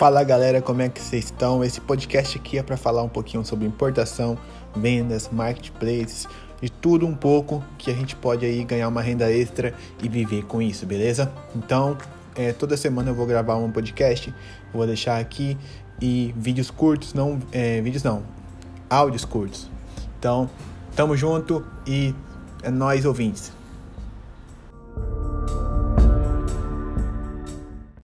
Fala galera, como é que vocês estão? Esse podcast aqui é para falar um pouquinho sobre importação, vendas, marketplaces, de tudo um pouco que a gente pode aí ganhar uma renda extra e viver com isso, beleza? Então, é, toda semana eu vou gravar um podcast, vou deixar aqui e vídeos curtos, não é, vídeos não, áudios curtos. Então, tamo junto e é nós ouvintes.